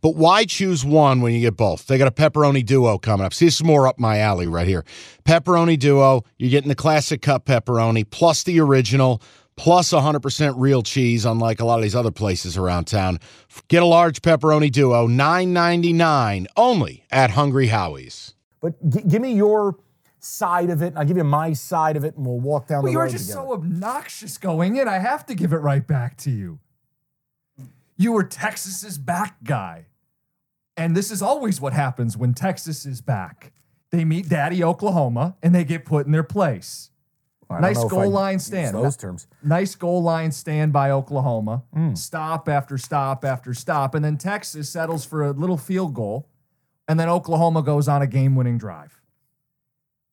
But why choose one when you get both? They got a pepperoni duo coming up. See, this is more up my alley right here. Pepperoni duo, you're getting the classic cup pepperoni plus the original plus 100% real cheese, unlike a lot of these other places around town. Get a large pepperoni duo, $9.99 only at Hungry Howie's. But g- give me your side of it. I'll give you my side of it, and we'll walk down Well, the you road You were just together. so obnoxious going in. I have to give it right back to you. You were Texas's back guy. And this is always what happens when Texas is back. They meet Daddy Oklahoma and they get put in their place. I nice goal line stand. Those terms. Nice goal line stand by Oklahoma. Hmm. Stop after stop after stop. And then Texas settles for a little field goal. And then Oklahoma goes on a game winning drive.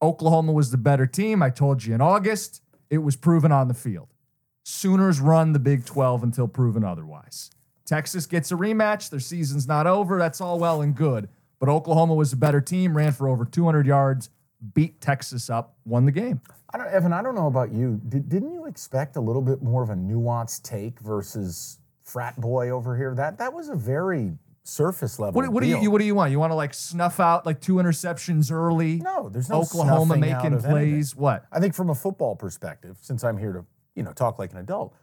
Oklahoma was the better team. I told you in August, it was proven on the field. Sooners run the Big 12 until proven otherwise. Texas gets a rematch. Their season's not over. That's all well and good. But Oklahoma was a better team, ran for over 200 yards, beat Texas up, won the game. I don't, Evan, I don't know about you. Did, didn't you expect a little bit more of a nuanced take versus frat boy over here? That that was a very surface level. What, what do you what do you want? You want to like snuff out like two interceptions early? No, there's no Oklahoma making of anything. plays. What? I think from a football perspective, since I'm here to you know talk like an adult,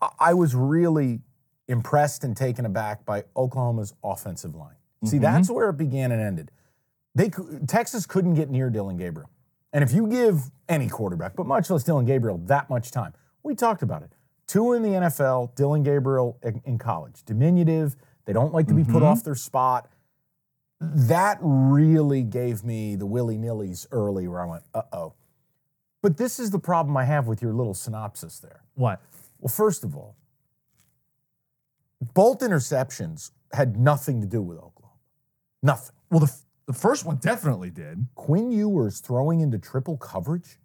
I, I was really impressed and taken aback by Oklahoma's offensive line. See, that's where it began and ended. They Texas couldn't get near Dillon Gabriel, and if you give any quarterback, but much less Dillon Gabriel, that much time, we talked about it. Two in the NFL, Dillon Gabriel in, college, diminutive. They don't like to be put off their spot. That really gave me the willy nillies early, where I went, uh oh. But this is the problem I have with your little synopsis there. What? Well, first of all, both interceptions had nothing to do with Oklahoma. Nothing. Well, the, the first one definitely did. Quinn Ewers throwing into triple coverage.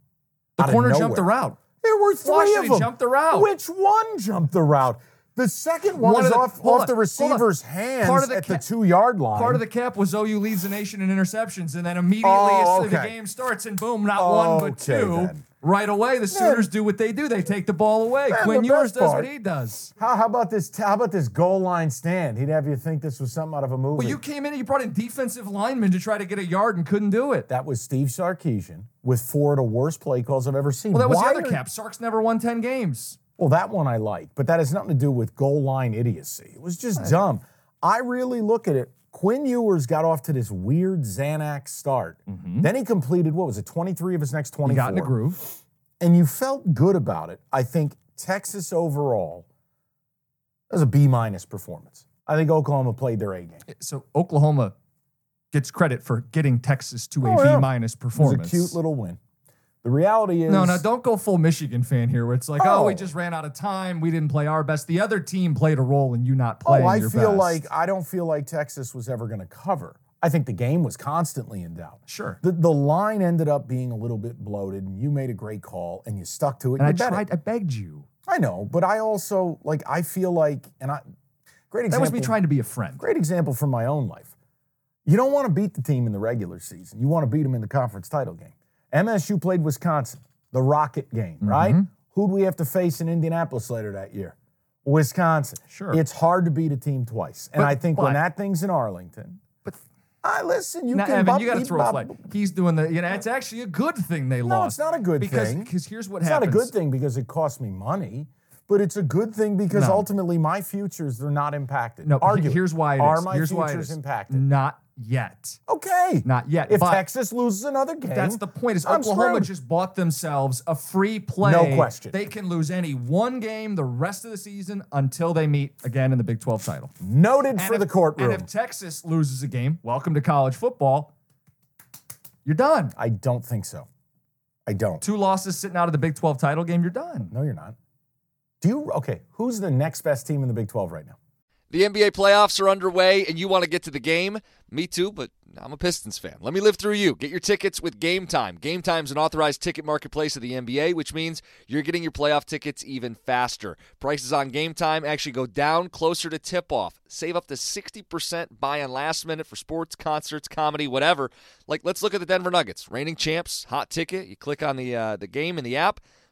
The corner jumped the route. There were three Washington of them. jumped the route. Which one jumped the route? The second one, One was of the- off, off on, the receiver's hands Part of the at the two yard line. Part of the cap was OU leads the nation in interceptions, and then immediately Oh, as the game starts, and boom, not one but Okay, two. then. Right away, the Sooners do what they do. They take the ball away. Then Quinn Ewers does what he does. how, how about this? How about this goal line stand? He'd have you think this was something out of a movie. Well, you came in and you brought in defensive linemen to try to get a yard and couldn't do it. that was Steve Sarkisian with four of the worst play calls I've ever seen. Well, that was Why the other cap. Sark's never won 10 games. Well, that one I like, but that has nothing to do with goal line idiocy. It was just dumb. I really look at it. Quinn Ewers got off to this weird Xanax start. Mm-hmm. Then he completed, what was it, 23 of his next 24? He got in the groove. And you felt good about it. I think Texas overall, that was a B minus performance. I think Oklahoma played their A game. So Oklahoma gets credit for getting Texas to oh, a Oh, B yeah. minus It was performance. a cute little win. The reality is. No, no, don't go full Michigan fan here where it's like, oh, we Oh. just ran out of time. We didn't play our best. The other team played a role in you not oh, playing. Oh, I your feel best. like I don't feel like Texas was ever going to cover. I think the game was constantly in doubt. Sure. The, the line ended up being a little bit bloated, and you made a great call, and you stuck to it. and I you bet tried. I begged you. I know, but I also like. I feel like, and I great example. That example. was me trying to be a friend. Great example from my own life. You don't want to beat the team in the regular season. You want to beat them in the conference title game. MSU played Wisconsin, the Rocket game, right? Mm-hmm. Who'd we have to face in Indianapolis later that year? Wisconsin. Sure. It's hard to beat a team twice. And But- I think but- when that thing's in Arlington, But I listen, you now, can Evan, bop- you got to beep, throw a flag. He's doing the, you know, it's actually a good thing they No, lost. No, it's not a good because, thing. Because here's what It's happens. not a good thing because it cost me money, but it's a good thing because No. ultimately my futures they're not impacted. No, Arguably. here's why it is. Are my here's futures impacted? Not yet. Okay. Not yet. If but Texas loses another game, that's the point. Is I'm Oklahoma screwed. just bought themselves a free play? No question. They can lose any one game the rest of the season until they meet again in the Big 12 title. noted And for if- the courtroom. And if Texas loses a game, welcome to college football. You're done. I don't think so. I don't. Two losses sitting out of the Big 12 title game, you're done. No, you're not. Do you? Okay. Who's the next best team in the Big 12 right now? The NBA playoffs are underway and you want to get to the game? Me too, but I'm a Pistons fan. Let me live through you. Get your tickets with Game Time. Game Time's an authorized ticket marketplace of the NBA, which means you're getting your playoff tickets even faster. Prices on Game Time actually go down closer to tip off. Save up to 60% buying last minute for sports, concerts, comedy, whatever. Like let's look at the Denver Nuggets. Reigning champs, hot ticket. You click on the uh, the game in the app.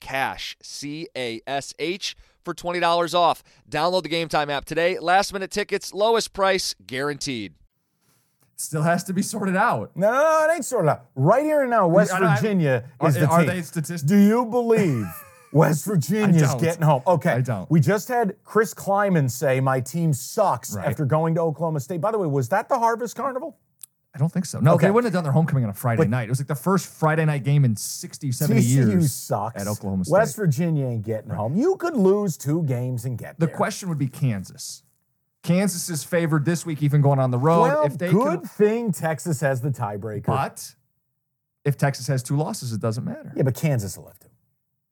CASH, C A S H, for $20 off. Download the Game Time app today. Last minute tickets, lowest price guaranteed. Still has to be sorted out. No, no, no, it ain't sorted out. Right here and now, West I- I- Virginia Are- is the are team. they statistics? Do you believe West Virginia's don't. getting home? Okay. I don't. We just had Chris Klieman say my team sucks Right. after going to Oklahoma State. By the way, was that the Harvest Carnival? I don't think so. No, Okay. they wouldn't have done their homecoming on a Friday night. It was like the first Friday night game in 60, 70 TCU years sucks. at Oklahoma State. West Virginia ain't getting home. You could lose two games and get the there. question would be Kansas. Kansas is favored this week, even going on the road. well, if they good could, thing Texas has the tiebreaker. but if Texas has two losses, it doesn't matter. yeah, but Kansas will have to.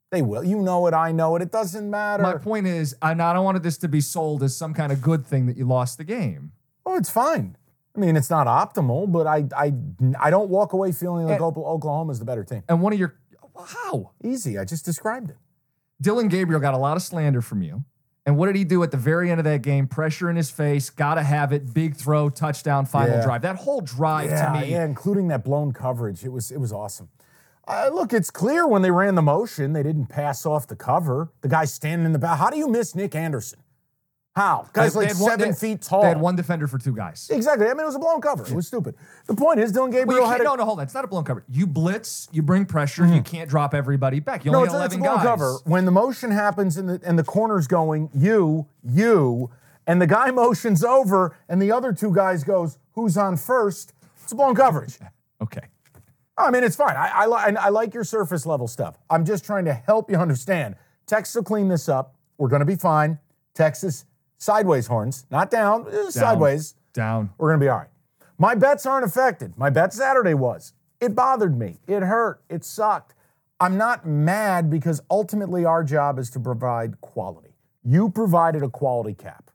They will. You know it. I know it. It doesn't matter. My point is, I I don't want this to be sold as some kind of good thing that you lost the game. Oh, it's fine. I mean, it's not optimal, but I I I don't walk away feeling like Oklahoma is the better team. And one of your how Easy. I just described it. Dillon Gabriel got a lot of slander from you. And what did he do at the very end of that game? Pressure in his face, gotta have it, big throw, touchdown, final Yeah. drive. That whole drive Yeah, to me, yeah, including that blown coverage. It was it was awesome. Uh, look, it's clear when they ran the motion, they didn't pass off the cover. The guy standing in the back. How do you miss Nic Anderson? How? Guy's They like had one- seven they- feet tall. They had one defender for two guys. Exactly. I mean, it was a blown cover. It was stupid. The point is, Dillon Well, Gabriel you had can't, a, no, no, hold on. It's not a blown cover. You blitz, you bring pressure, mm-hmm. you can't drop everybody back. You No, only it's, have it's a 11 blown guys. cover. When the motion happens and the, and the corner's going, you, you, and the guy motions over and the other two guys goes, who's on first? It's a blown coverage. Okay. I mean, it's fine. I, I, li- I like your surface level stuff. I'm just trying to help you understand. Texas will clean this up. We're going to be fine. Texas, sideways horns, not down, eh, sideways. Down. We're going to be all right. My bets aren't affected. My bet Saturday was. It bothered me. It hurt. It sucked. I'm not mad because ultimately our job is to provide quality. You provided a quality cap.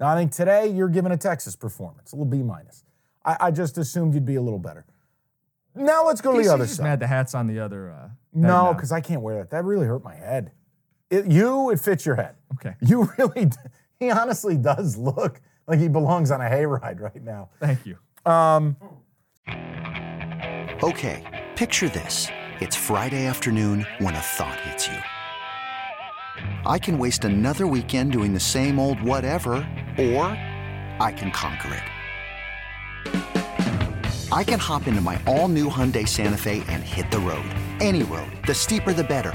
Now, I think today you're giving a Texas performance, a little B minus. I, I just assumed you'd be a little better. Now let's go to the other he's side. mad the hat's on the other. Uh, No, because I can't wear that. That really hurt my head. It, you, it fits your head. Okay. You really, he honestly does look like he belongs on a hayride right now. Thank you. Um, okay, picture this. It's Friday afternoon when a thought hits you. I can waste another weekend doing the same old whatever, or I can conquer it. I can hop into my all new Hyundai Santa Fe and hit the road. Any road. The steeper, the better.